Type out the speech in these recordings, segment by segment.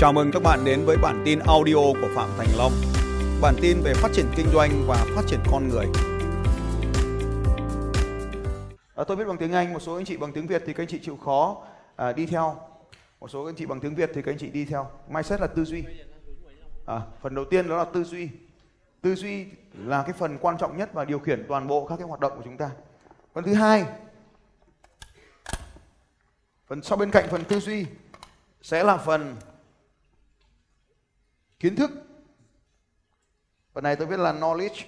Chào mừng các bạn đến với bản tin audio của Phạm Thành Long. Bản tin về phát triển kinh doanh và phát triển con người. À, tôi biết bằng tiếng Anh, một số anh chị bằng tiếng Việt thì các anh chị chịu khó à, đi theo. Một số anh chị bằng tiếng Việt thì các anh chị đi theo. Mindset là tư duy. À, phần đầu tiên đó là tư duy. Tư duy là cái phần quan trọng nhất và điều khiển toàn bộ các cái hoạt động của chúng ta. Phần thứ hai, phần sau bên cạnh phần tư duy sẽ là phần kiến thức. Phần này tôi viết là knowledge.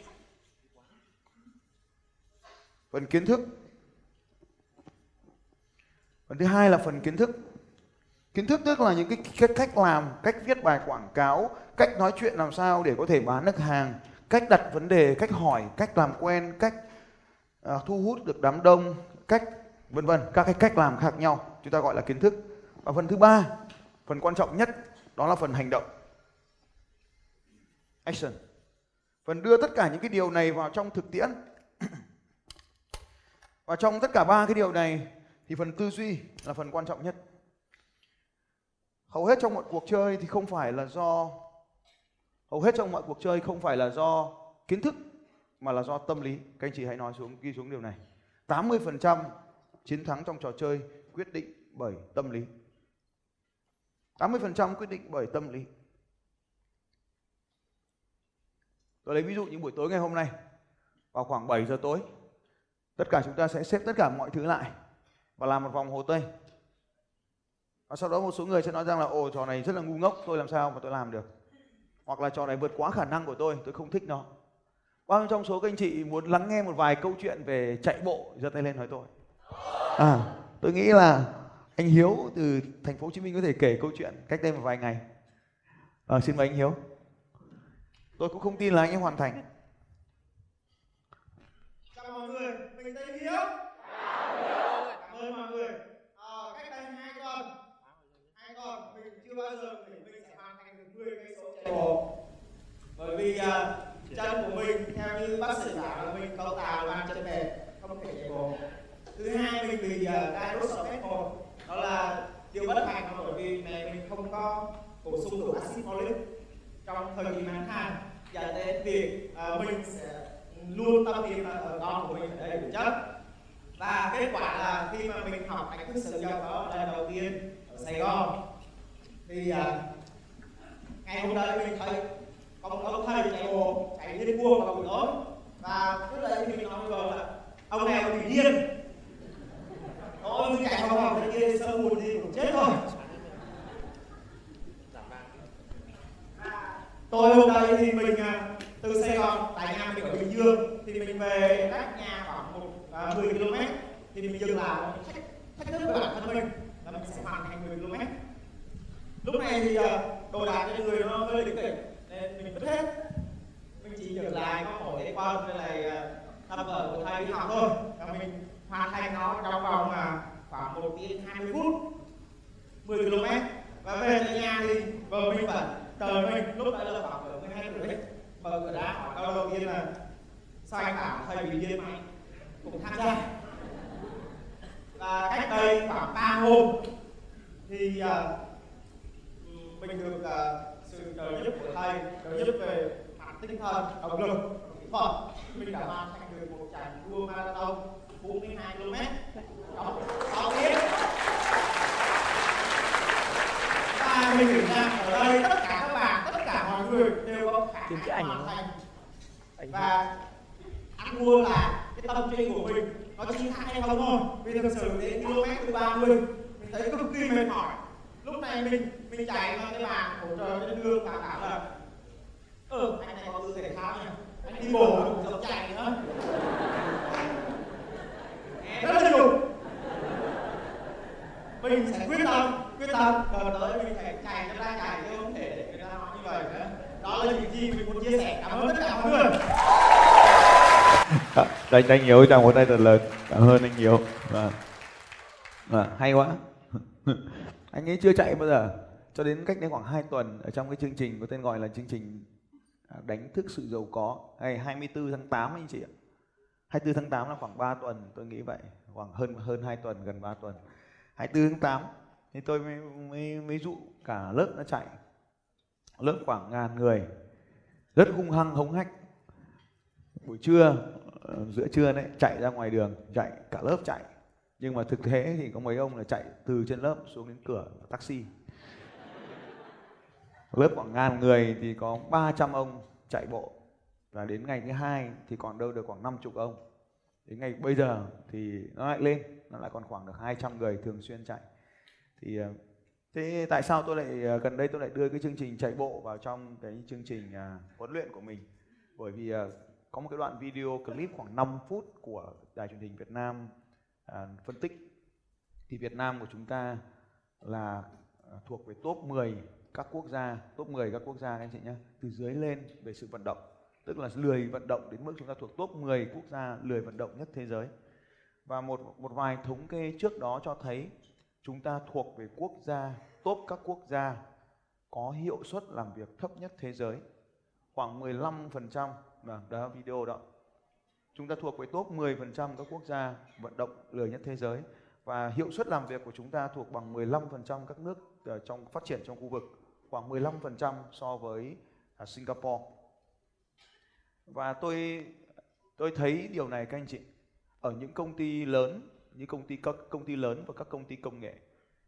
Phần kiến thức. Phần thứ hai là phần kiến thức. Kiến thức tức là những cái cách, cách làm cách viết bài quảng cáo cách nói chuyện làm sao để có thể bán được hàng cách đặt vấn đề cách hỏi cách làm quen cách à, thu hút được đám đông cách vân vân các cái cách làm khác nhau. Chúng ta gọi là kiến thức. Và phần thứ ba phần quan trọng nhất đó là phần hành động action. Phần đưa tất cả những cái điều này vào trong thực tiễn. Và trong tất cả ba cái điều này thì phần tư duy là phần quan trọng nhất. Hầu hết trong mọi cuộc chơi thì không phải là do, hầu hết trong mọi cuộc chơi không phải là do kiến thức, mà là do tâm lý. Các anh chị hãy nói xuống, ghi xuống điều này. 80% chiến thắng trong trò chơi quyết định bởi tâm lý. 80% quyết định bởi tâm lý. Tôi lấy ví dụ những buổi tối ngày hôm nay. Vào khoảng 7 giờ tối tất cả chúng ta sẽ xếp tất cả mọi thứ lại và làm một vòng hồ tây. Và sau đó một số người sẽ nói rằng là ồ trò này rất là ngu ngốc tôi làm sao mà tôi làm được? Hoặc là trò này vượt quá khả năng của tôi tôi không thích nó. Bao nhiêu trong số các anh chị muốn lắng nghe một vài câu chuyện về chạy bộ giơ tay lên hỏi tôi. À tôi nghĩ là anh Hiếu từ thành phố Hồ Chí Minh có thể kể câu chuyện cách đây một vài ngày. À, xin mời anh Hiếu tôi cũng không tin là anh ấy hoàn thành. Chào mọi người mình tên hiếu. Cảm ơn mọi người. À, cách đây hai tuần. Hai tuần mình chưa bao giờ nghĩ mình sẽ hoàn thành được 10 cây số chạy bộ. Bởi vì uh, chân của mình theo như bác sĩ bảo là mình cấu tạo bàn chân mềm không thể chạy bộ. Thứ hai mình bị uh, đai đốt sọ phép một đó là điều bất hạnh bởi vì mẹ mình không có bổ sung đủ axit folic trong thời kỳ mang thai. Dạ, dẫn đến việc uh, mình sẽ luôn tâm niệm là ở con của mình ở đây đủ chất. Và kết quả là khi mà mình học cách thức sử dụng đó lần đầu tiên ở Sài Gòn. Thì uh, ngày hôm đấy mình thấy có một ông thầy chạy bộ chạy lên cuồng vào buổi tối. Và trước đây thì mình nói rồi là ông này bị điên. Ôi chạy vào vòng thế kia sơ buồn đi cũng chết thôi. Tôi hôm nay thì mình à, từ Sài Gòn tại nhà mình ở Bình Dương thì mình về cách nhà khoảng một à 10 km thì mình dừng lại thách, thách thức với bản thân mình là mình sẽ hoàn thành 10 km. Lúc này thì à, đồ đạc trên người nó hơi đỉnh kỉnh nên mình vứt hết. Mình chỉ dừng lại có mỗi cái con với lại à, thăm vở của thầy đi học thôi và mình hoàn thành nó trong vòng khoảng một tiếng 20 phút 10 km. Và về tới nhà thì vợ mình vẫn chờ mình lúc đấy là khoảng ở 12 tuổi mở cửa đá hỏi câu đầu tiên là sao anh bảo thầy bị điên mày. Cùng tham gia. Và cách đây khoảng 3 hôm thì uh, mình được uh, sự trợ giúp của thầy trợ giúp về mặt tinh thần động lực kỹ thuật. Mình đã hoàn thành được một trận đua marathon 42 km trong 6 tiếng và mình rằng ở đây tất cả các bạn tất cả mọi người có khả năng hoàn thành và ăn thua là cái tâm trí của mình. Nó chỉ thắng hay không thôi. Vì thực sự đến km thứ 30 mình thấy cực kỳ mệt mỏi. Lúc này mình mình chạy vào cái bàn hỗ trợ trên đường và bảo là ừ anh này có tư thể thao nha. Anh đi bộ cũng giống chạy nữa. Rất là nhiều mình sẽ quyết tâm quyết tâm đợt tới mình phải chạy cho ra chạy chứ không thể để người ta nói như vậy nữa đó là những gì mình muốn chia sẻ cảm ơn tất cả mọi người. Dạ, đánh đánh nhiều trong một tay thật lớn cảm ơn anh nhiều và, dạ. à, dạ, hay quá. Anh ấy chưa chạy bao giờ. Cho đến cách đây khoảng 2 tuần ở trong cái chương trình có tên gọi là chương trình đánh thức sự giàu có. Ngày 24 tháng 8 anh chị ạ. 24 tháng 8 là khoảng 3 tuần tôi nghĩ vậy. Khoảng hơn hơn 2 tuần gần 3 tuần. 24 tháng 8 thì tôi mới, mới, mới dụ cả lớp nó chạy lớp khoảng ngàn người. Rất hung hăng, hống hách. Buổi trưa ờ, giữa trưa đấy, chạy ra ngoài đường, chạy, cả lớp chạy. Nhưng mà thực tế thì có mấy ông là chạy từ trên lớp xuống đến cửa taxi. Lớp khoảng ngàn người thì có 300 ông chạy bộ. Và đến ngày thứ hai thì còn đâu được khoảng 50 ông. Đến ngày bây giờ thì nó lại lên, nó lại còn khoảng được 200 người thường xuyên chạy. Thì ờ, thế tại sao tôi lại ờ, gần đây tôi lại đưa cái chương trình chạy bộ vào trong cái chương trình à, huấn luyện của mình? Bởi vì à, có một cái đoạn video clip khoảng 5 phút của đài truyền hình Việt Nam à, phân tích. Thì Việt Nam của chúng ta là ờ, thuộc về top 10 các quốc gia top 10 các quốc gia các anh chị nhé từ dưới lên về sự vận động. Tức là lười vận động đến mức chúng ta thuộc top 10 quốc gia lười vận động nhất thế giới. Và một một vài thống kê trước đó cho thấy chúng ta thuộc về quốc gia top các quốc gia, có hiệu suất làm việc thấp nhất thế giới. Khoảng 15% là đó, video đó. Chúng ta thuộc về top 10% các quốc gia vận động lười nhất thế giới. Và hiệu suất làm việc của chúng ta thuộc bằng 15% các nước ờ, trong, phát triển trong khu vực. Khoảng 15% so với à, Singapore. Và tôi tôi thấy điều này, các anh chị, ở những công ty lớn những công ty các công ty lớn và các công ty công nghệ,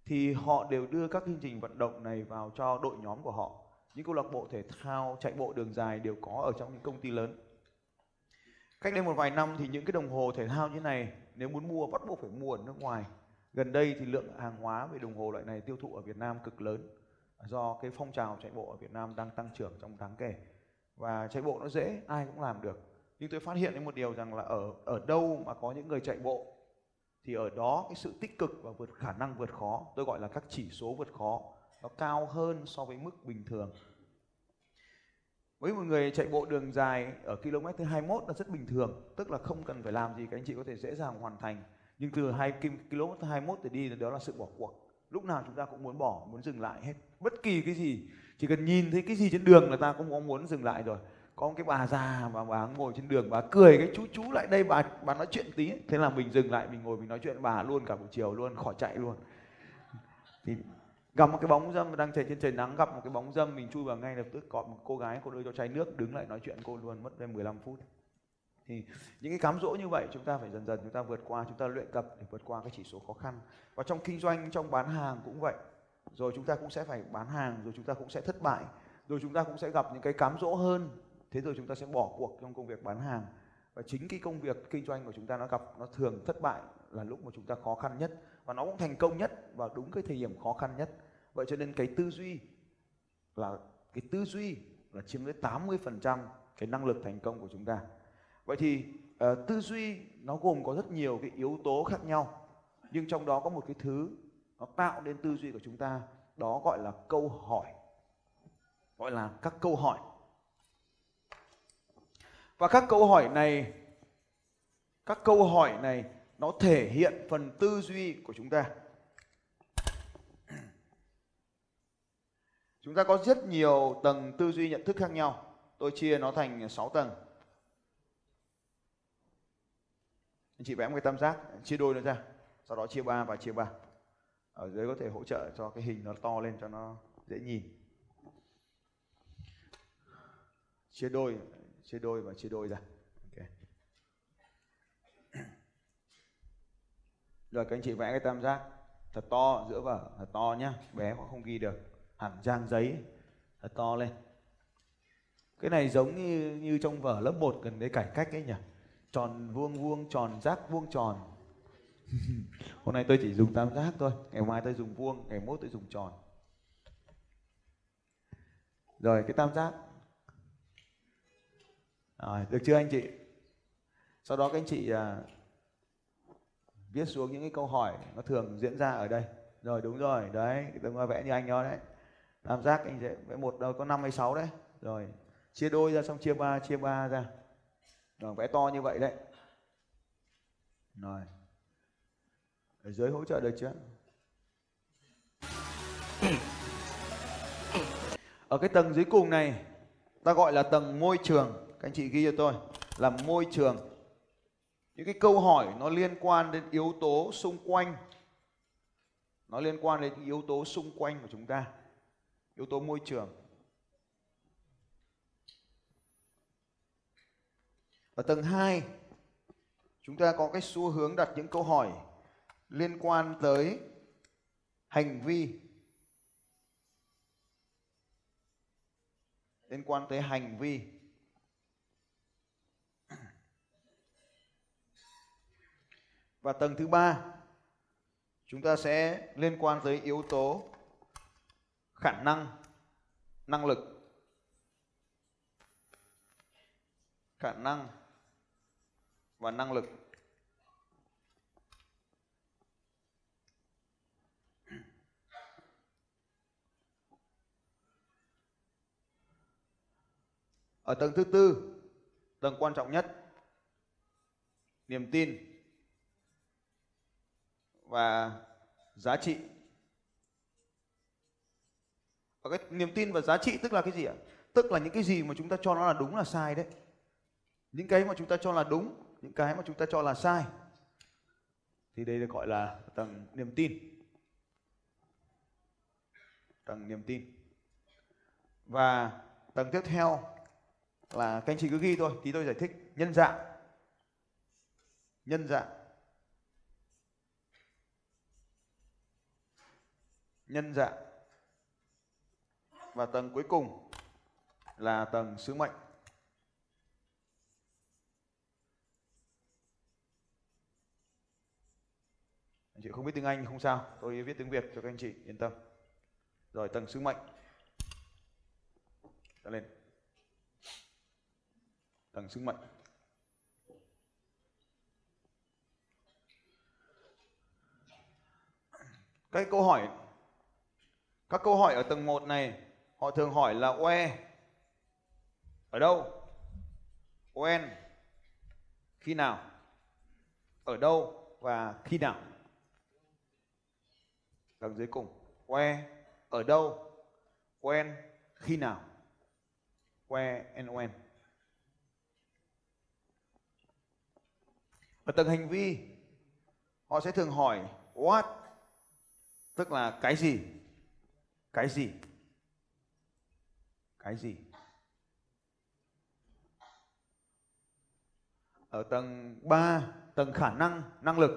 thì họ đều đưa các chương trình vận động này vào cho đội nhóm của họ. Những câu lạc bộ thể thao, chạy bộ đường dài đều có ở trong những công ty lớn. Cách đây một vài năm thì những cái đồng hồ thể thao như này, nếu muốn mua bắt buộc phải mua ở nước ngoài. Gần đây thì lượng hàng hóa về đồng hồ loại này tiêu thụ ở Việt Nam cực lớn, do cái phong trào chạy bộ ở Việt Nam đang tăng trưởng trong đáng kể. Và chạy bộ nó dễ, ai cũng làm được. Nhưng tôi phát hiện đến một điều rằng là ở ở đâu mà có những người chạy bộ thì ở đó cái sự tích cực và vượt khả năng vượt khó, tôi gọi là các chỉ số vượt khó, nó cao hơn so với mức bình thường. Với một người chạy bộ đường dài ở km thứ 21 là rất bình thường, tức là không cần phải làm gì, các anh chị có thể dễ dàng hoàn thành. Nhưng từ 2 km thứ 21 để đi thì đó là sự bỏ cuộc. Lúc nào chúng ta cũng muốn bỏ, muốn dừng lại hết. Bất kỳ cái gì, chỉ cần nhìn thấy cái gì trên đường là ta cũng có muốn dừng lại rồi có một cái bà già mà bà ngồi trên đường, bà cười cái chú chú lại đây, bà bà nói chuyện tí. Thế là mình dừng lại, mình ngồi, mình nói chuyện bà luôn cả buổi chiều luôn, khỏi chạy luôn. Thì gặp một cái bóng dâm, đang chạy trên trời nắng, gặp một cái bóng dâm, mình chui vào ngay lập tức, gọi một cô gái, cô đưa cho chai nước, đứng lại nói chuyện cô luôn, mất thêm 15 phút. Thì những cái cám dỗ như vậy, chúng ta phải dần dần, chúng ta vượt qua, chúng ta luyện tập để vượt qua cái chỉ số khó khăn. Và trong kinh doanh, trong bán hàng cũng vậy. Rồi chúng ta cũng sẽ phải bán hàng, rồi chúng ta cũng sẽ thất bại. Rồi chúng ta cũng sẽ gặp những cái cám dỗ hơn thế rồi chúng ta sẽ bỏ cuộc trong công việc bán hàng. Và chính cái công việc kinh doanh của chúng ta nó gặp nó thường thất bại là lúc mà chúng ta khó khăn nhất. Và nó cũng thành công nhất vào đúng cái thời điểm khó khăn nhất. Vậy cho nên cái tư duy là cái tư duy là chiếm tới 80% cái năng lực thành công của chúng ta. Vậy thì uh, tư duy nó gồm có rất nhiều cái yếu tố khác nhau. Nhưng trong đó có một cái thứ nó tạo nên tư duy của chúng ta đó gọi là câu hỏi. Gọi là các câu hỏi và các câu hỏi này, các câu hỏi này nó thể hiện phần tư duy của chúng ta. Chúng ta có rất nhiều tầng tư duy nhận thức khác nhau. Tôi chia nó thành 6 tầng. Anh chị vẽ một cái tam giác, chia đôi nó ra. Sau đó chia ba và chia ba. Ở dưới có thể hỗ trợ cho cái hình nó to lên cho nó dễ nhìn. Chia đôi chia đôi và chia đôi ra. Okay. rồi, các anh chị vẽ cái tam giác. Thật to, giữa vở, thật to nhá. Bé họ không ghi được. Hẳn trang giấy. Thật to lên. Cái này giống như như trong vở lớp 1 gần đấy cải cách ấy nhỉ? Tròn vuông vuông, tròn giác vuông tròn. Hôm nay tôi chỉ dùng tam giác thôi. Ngày mai tôi dùng vuông, ngày mốt tôi dùng tròn. Rồi, cái tam giác rồi, được chưa anh chị? Sau đó các anh chị à, viết xuống những cái câu hỏi nó thường diễn ra ở đây. Rồi đúng rồi đấy đừng vẽ như anh đó đấy. Tam giác anh sẽ vẽ một đâu có năm hay sáu đấy. Rồi chia đôi ra xong chia ba chia ba ra. Rồi vẽ to như vậy đấy. Rồi. Ở dưới hỗ trợ được chưa? Ở cái tầng dưới cùng này ta gọi là tầng môi trường các anh chị ghi cho tôi, là môi trường. Những cái câu hỏi nó liên quan đến yếu tố xung quanh. Nó liên quan đến yếu tố xung quanh của chúng ta. Yếu tố môi trường. Ở tầng 2 chúng ta có cái xu hướng đặt những câu hỏi liên quan tới hành vi. Liên quan tới hành vi. Và tầng thứ ba, chúng ta sẽ liên quan tới yếu tố khả năng năng lực. Khả năng và năng lực. Ở tầng thứ tư, tầng quan trọng nhất, niềm tin và giá trị. Và cái niềm tin và giá trị tức là cái gì ạ? Tức là những cái gì mà chúng ta cho nó là đúng là sai đấy. Những cái mà chúng ta cho là đúng, những cái mà chúng ta cho là sai. Thì đây được gọi là tầng niềm tin. Tầng niềm tin. Và tầng tiếp theo là các anh chị cứ ghi thôi, tí tôi giải thích. Nhân dạng. Nhân dạng. Nhân dạng. Và tầng cuối cùng là tầng sứ mệnh. Anh chị không biết tiếng Anh không sao, tôi viết tiếng Việt cho các anh chị yên tâm. Rồi, tầng sứ mệnh. Trở lên. Tầng sứ mệnh. Cái câu hỏi các câu hỏi ở tầng 1 này, họ thường hỏi là where ở đâu? When khi nào? Ở đâu và khi nào? Tầng dưới cùng. Where ở đâu? When khi nào? Where and when ở tầng hành vi, họ sẽ thường hỏi what? Tức là cái gì? Cái gì? Cái gì? Ở tầng 3 tầng khả năng năng lực,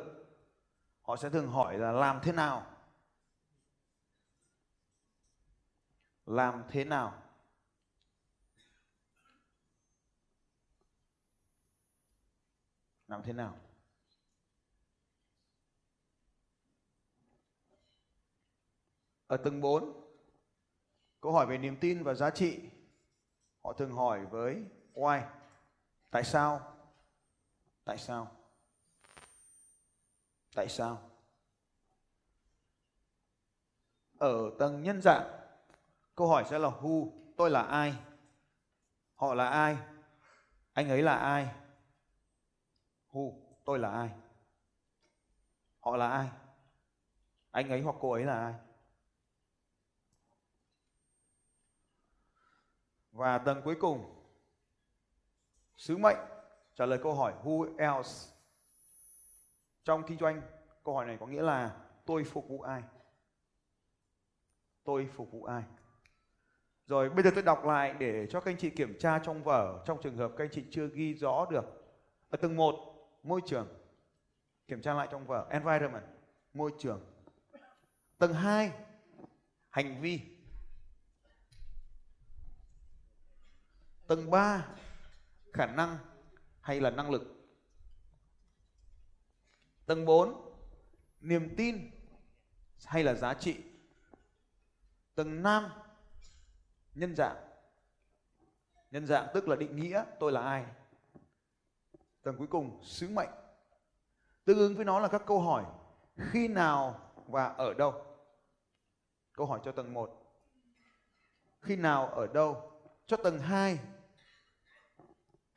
họ sẽ thường hỏi là làm thế nào? Làm thế nào? Làm thế nào? Ở tầng 4 câu hỏi về niềm tin và giá trị. Họ thường hỏi với, why? Tại sao? Tại sao? Tại sao? Ở tầng nhân dạng, câu hỏi sẽ là who? Tôi là ai? Họ là ai? Anh ấy là ai? Who? Tôi là ai? Họ là ai? Anh ấy hoặc cô ấy là ai? Và tầng cuối cùng, sứ mệnh trả lời câu hỏi who else. Trong kinh doanh, câu hỏi này có nghĩa là tôi phục vụ ai? Tôi phục vụ ai? Rồi bây giờ tôi đọc lại để cho các anh chị kiểm tra trong vở trong trường hợp các anh chị chưa ghi rõ được. Ở tầng 1, môi trường. Kiểm tra lại trong vở environment, môi trường. Tầng 2, hành vi Tầng 3, khả năng hay là năng lực. Tầng 4, niềm tin hay là giá trị. Tầng 5, nhân dạng. Nhân dạng tức là định nghĩa tôi là ai. Tầng cuối cùng, sứ mệnh. Tương ứng với nó là các câu hỏi khi nào và ở đâu. Câu hỏi cho tầng 1. Khi nào ở đâu? Cho tầng 2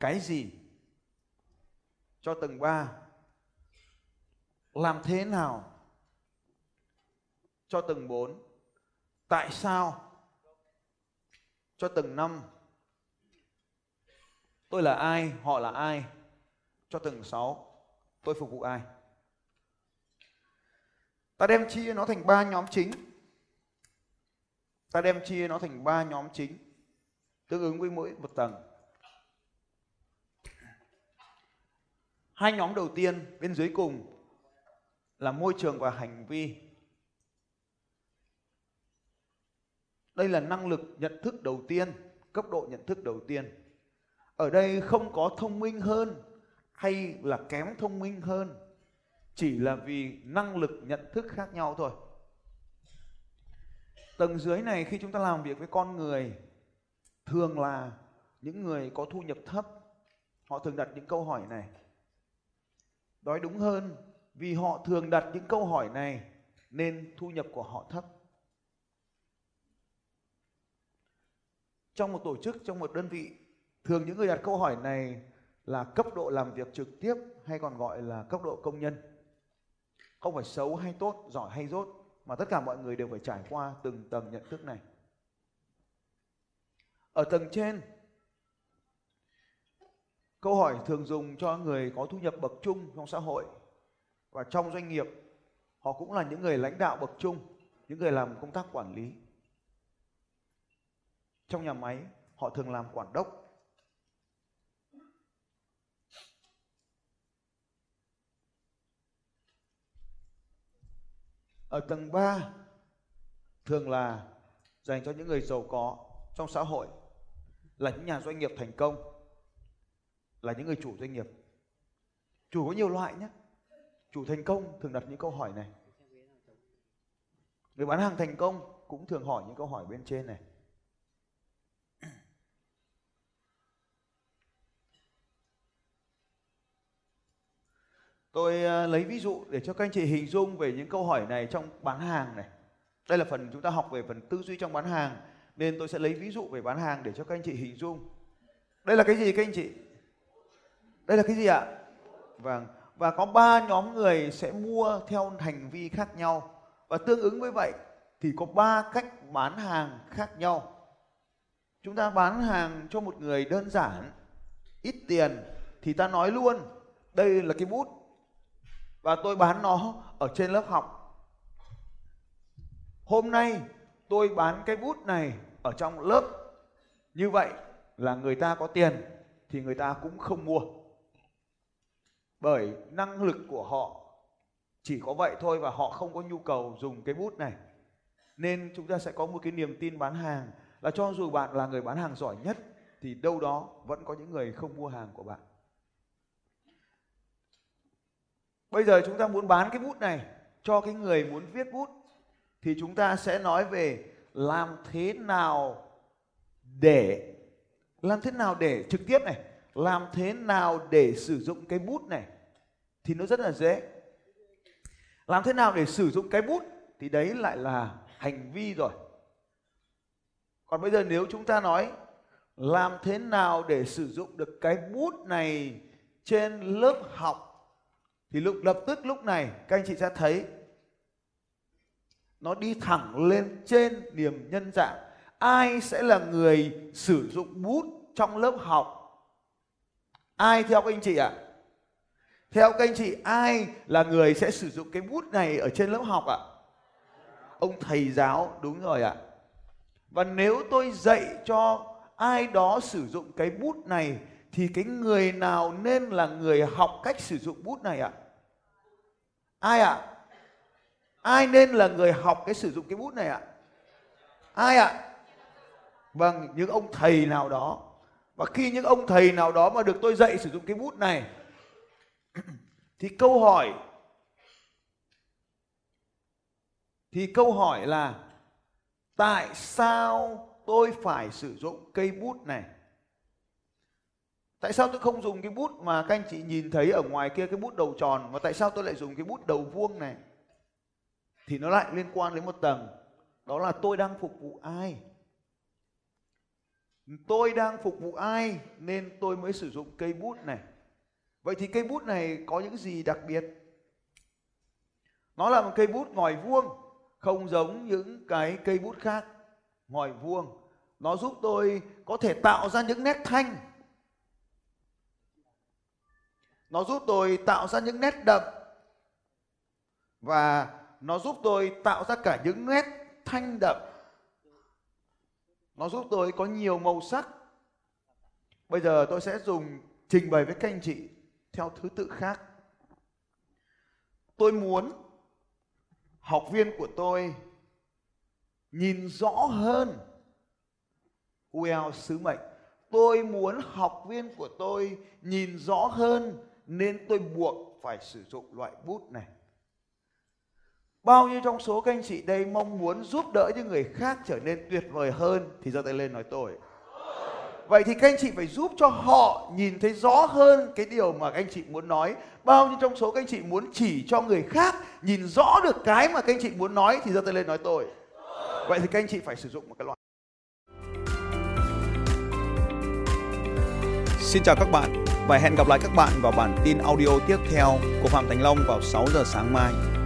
cái gì cho tầng 3 làm thế nào cho tầng 4 tại sao cho tầng 5 tôi là ai, họ là ai? Cho tầng 6 tôi phục vụ ai? Ta đem chia nó thành ba nhóm chính. Ta đem chia nó thành ba nhóm chính. Tương ứng với mỗi một tầng. Hai nhóm đầu tiên bên dưới cùng là môi trường và hành vi. Đây là năng lực nhận thức đầu tiên, cấp độ nhận thức đầu tiên. Ở đây không có thông minh hơn hay là kém thông minh hơn, chỉ là vì năng lực nhận thức khác nhau thôi. Tầng dưới này khi chúng ta làm việc với con người, thường là những người có thu nhập thấp, họ thường đặt những câu hỏi này nói đúng hơn, vì họ thường đặt những câu hỏi này, nên thu nhập của họ thấp. Trong một tổ chức, trong một đơn vị, thường những người đặt câu hỏi này là cấp độ làm việc trực tiếp hay còn gọi là cấp độ công nhân. Không phải xấu hay tốt, giỏi hay dốt, mà tất cả mọi người đều phải trải qua từng tầng nhận thức này. Ở tầng trên câu hỏi thường dùng cho người có thu nhập bậc trung trong xã hội. Và trong doanh nghiệp, họ cũng là những người lãnh đạo bậc trung, những người làm công tác quản lý. Trong nhà máy, họ thường làm quản đốc. Ở tầng 3 thường là dành cho những người giàu có trong xã hội, là những nhà doanh nghiệp thành công là những người chủ doanh nghiệp chủ có nhiều loại nhé chủ thành công thường đặt những câu hỏi này người bán hàng thành công cũng thường hỏi những câu hỏi bên trên này Tôi à, lấy ví dụ để cho các anh chị hình dung về những câu hỏi này trong bán hàng này. Đây là phần chúng ta học về phần tư duy trong bán hàng, nên tôi sẽ lấy ví dụ về bán hàng để cho các anh chị hình dung. Đây là cái gì các anh chị? Đây là cái gì ạ? Vâng, và có ba nhóm người sẽ mua theo hành vi khác nhau và tương ứng với vậy thì có ba cách bán hàng khác nhau. Chúng ta bán hàng cho một người đơn giản, ít tiền thì ta nói luôn đây là cái bút và tôi bán nó ở trên lớp học. Hôm nay tôi bán cái bút này ở trong lớp. Như vậy là người ta có tiền thì người ta cũng không mua. Bởi năng lực của họ chỉ có vậy thôi và họ không có nhu cầu dùng cái bút này. Nên chúng ta sẽ có một cái niềm tin bán hàng là cho dù bạn là người bán hàng giỏi nhất thì đâu đó vẫn có những người không mua hàng của bạn. Bây giờ chúng ta muốn bán cái bút này cho cái người muốn viết bút thì chúng ta sẽ nói về làm thế nào để làm thế nào để trực tiếp này, làm thế nào để sử dụng cái bút này thì nó rất là dễ. Làm thế nào để sử dụng cái bút thì đấy lại là hành vi rồi. Còn bây giờ nếu chúng ta nói, làm thế nào để sử dụng được cái bút này trên lớp học thì lúc, lập tức lúc này, các anh chị sẽ thấy nó đi thẳng lên trên niềm nhân dạng ai sẽ là người sử dụng bút trong lớp học ai theo các anh chị ạ theo các anh chị ai là người sẽ sử dụng cái bút này ở trên lớp học ạ ông thầy giáo đúng rồi ạ và nếu tôi dạy cho ai đó sử dụng cái bút này thì cái người nào nên là người học cách sử dụng bút này ạ? Ai ạ? Ai nên là người học cái sử dụng cái bút này ạ? Ai ạ? Vâng, những ông thầy nào đó. Và khi những ông thầy nào đó mà được tôi dạy sử dụng cái bút này, thì câu hỏi, thì câu hỏi là, tại sao tôi phải sử dụng cây bút này? Tại sao tôi không dùng cái bút mà các anh chị nhìn thấy ở ngoài kia, cái bút đầu tròn, mà tại sao tôi lại dùng cái bút đầu vuông này? Thì nó lại liên quan đến một tầng. Đó là tôi đang phục vụ ai? Tôi đang phục vụ ai nên tôi mới sử dụng cây bút này. Vậy thì cây bút này có những gì đặc biệt? Nó là một cây bút ngòi vuông, không giống những cái cây bút khác. Ngòi vuông, nó giúp tôi có thể tạo ra những nét thanh nó giúp tôi tạo ra những nét đậm và nó giúp tôi tạo ra cả những nét thanh đậm nó giúp tôi có nhiều màu sắc. Bây giờ tôi sẽ dùng trình bày với các anh chị theo thứ tự khác. Tôi muốn học viên của tôi nhìn rõ hơn UL sứ mệnh. Tôi muốn học viên của tôi nhìn rõ hơn nên tôi buộc phải sử dụng loại bút này bao nhiêu trong số các anh chị đây mong muốn giúp đỡ những người khác trở nên tuyệt vời hơn thì giơ tay lên nói tôi. Vậy thì các anh chị phải giúp cho họ nhìn thấy rõ hơn cái điều mà các anh chị muốn nói. Bao nhiêu trong số các anh chị muốn chỉ cho người khác nhìn rõ được cái mà các anh chị muốn nói thì giơ tay lên nói tôi. Vậy thì các anh chị phải sử dụng một cái loại. Xin chào các bạn và hẹn gặp lại các bạn vào bản tin audio tiếp theo của Phạm Thành Long vào 6 giờ sáng mai.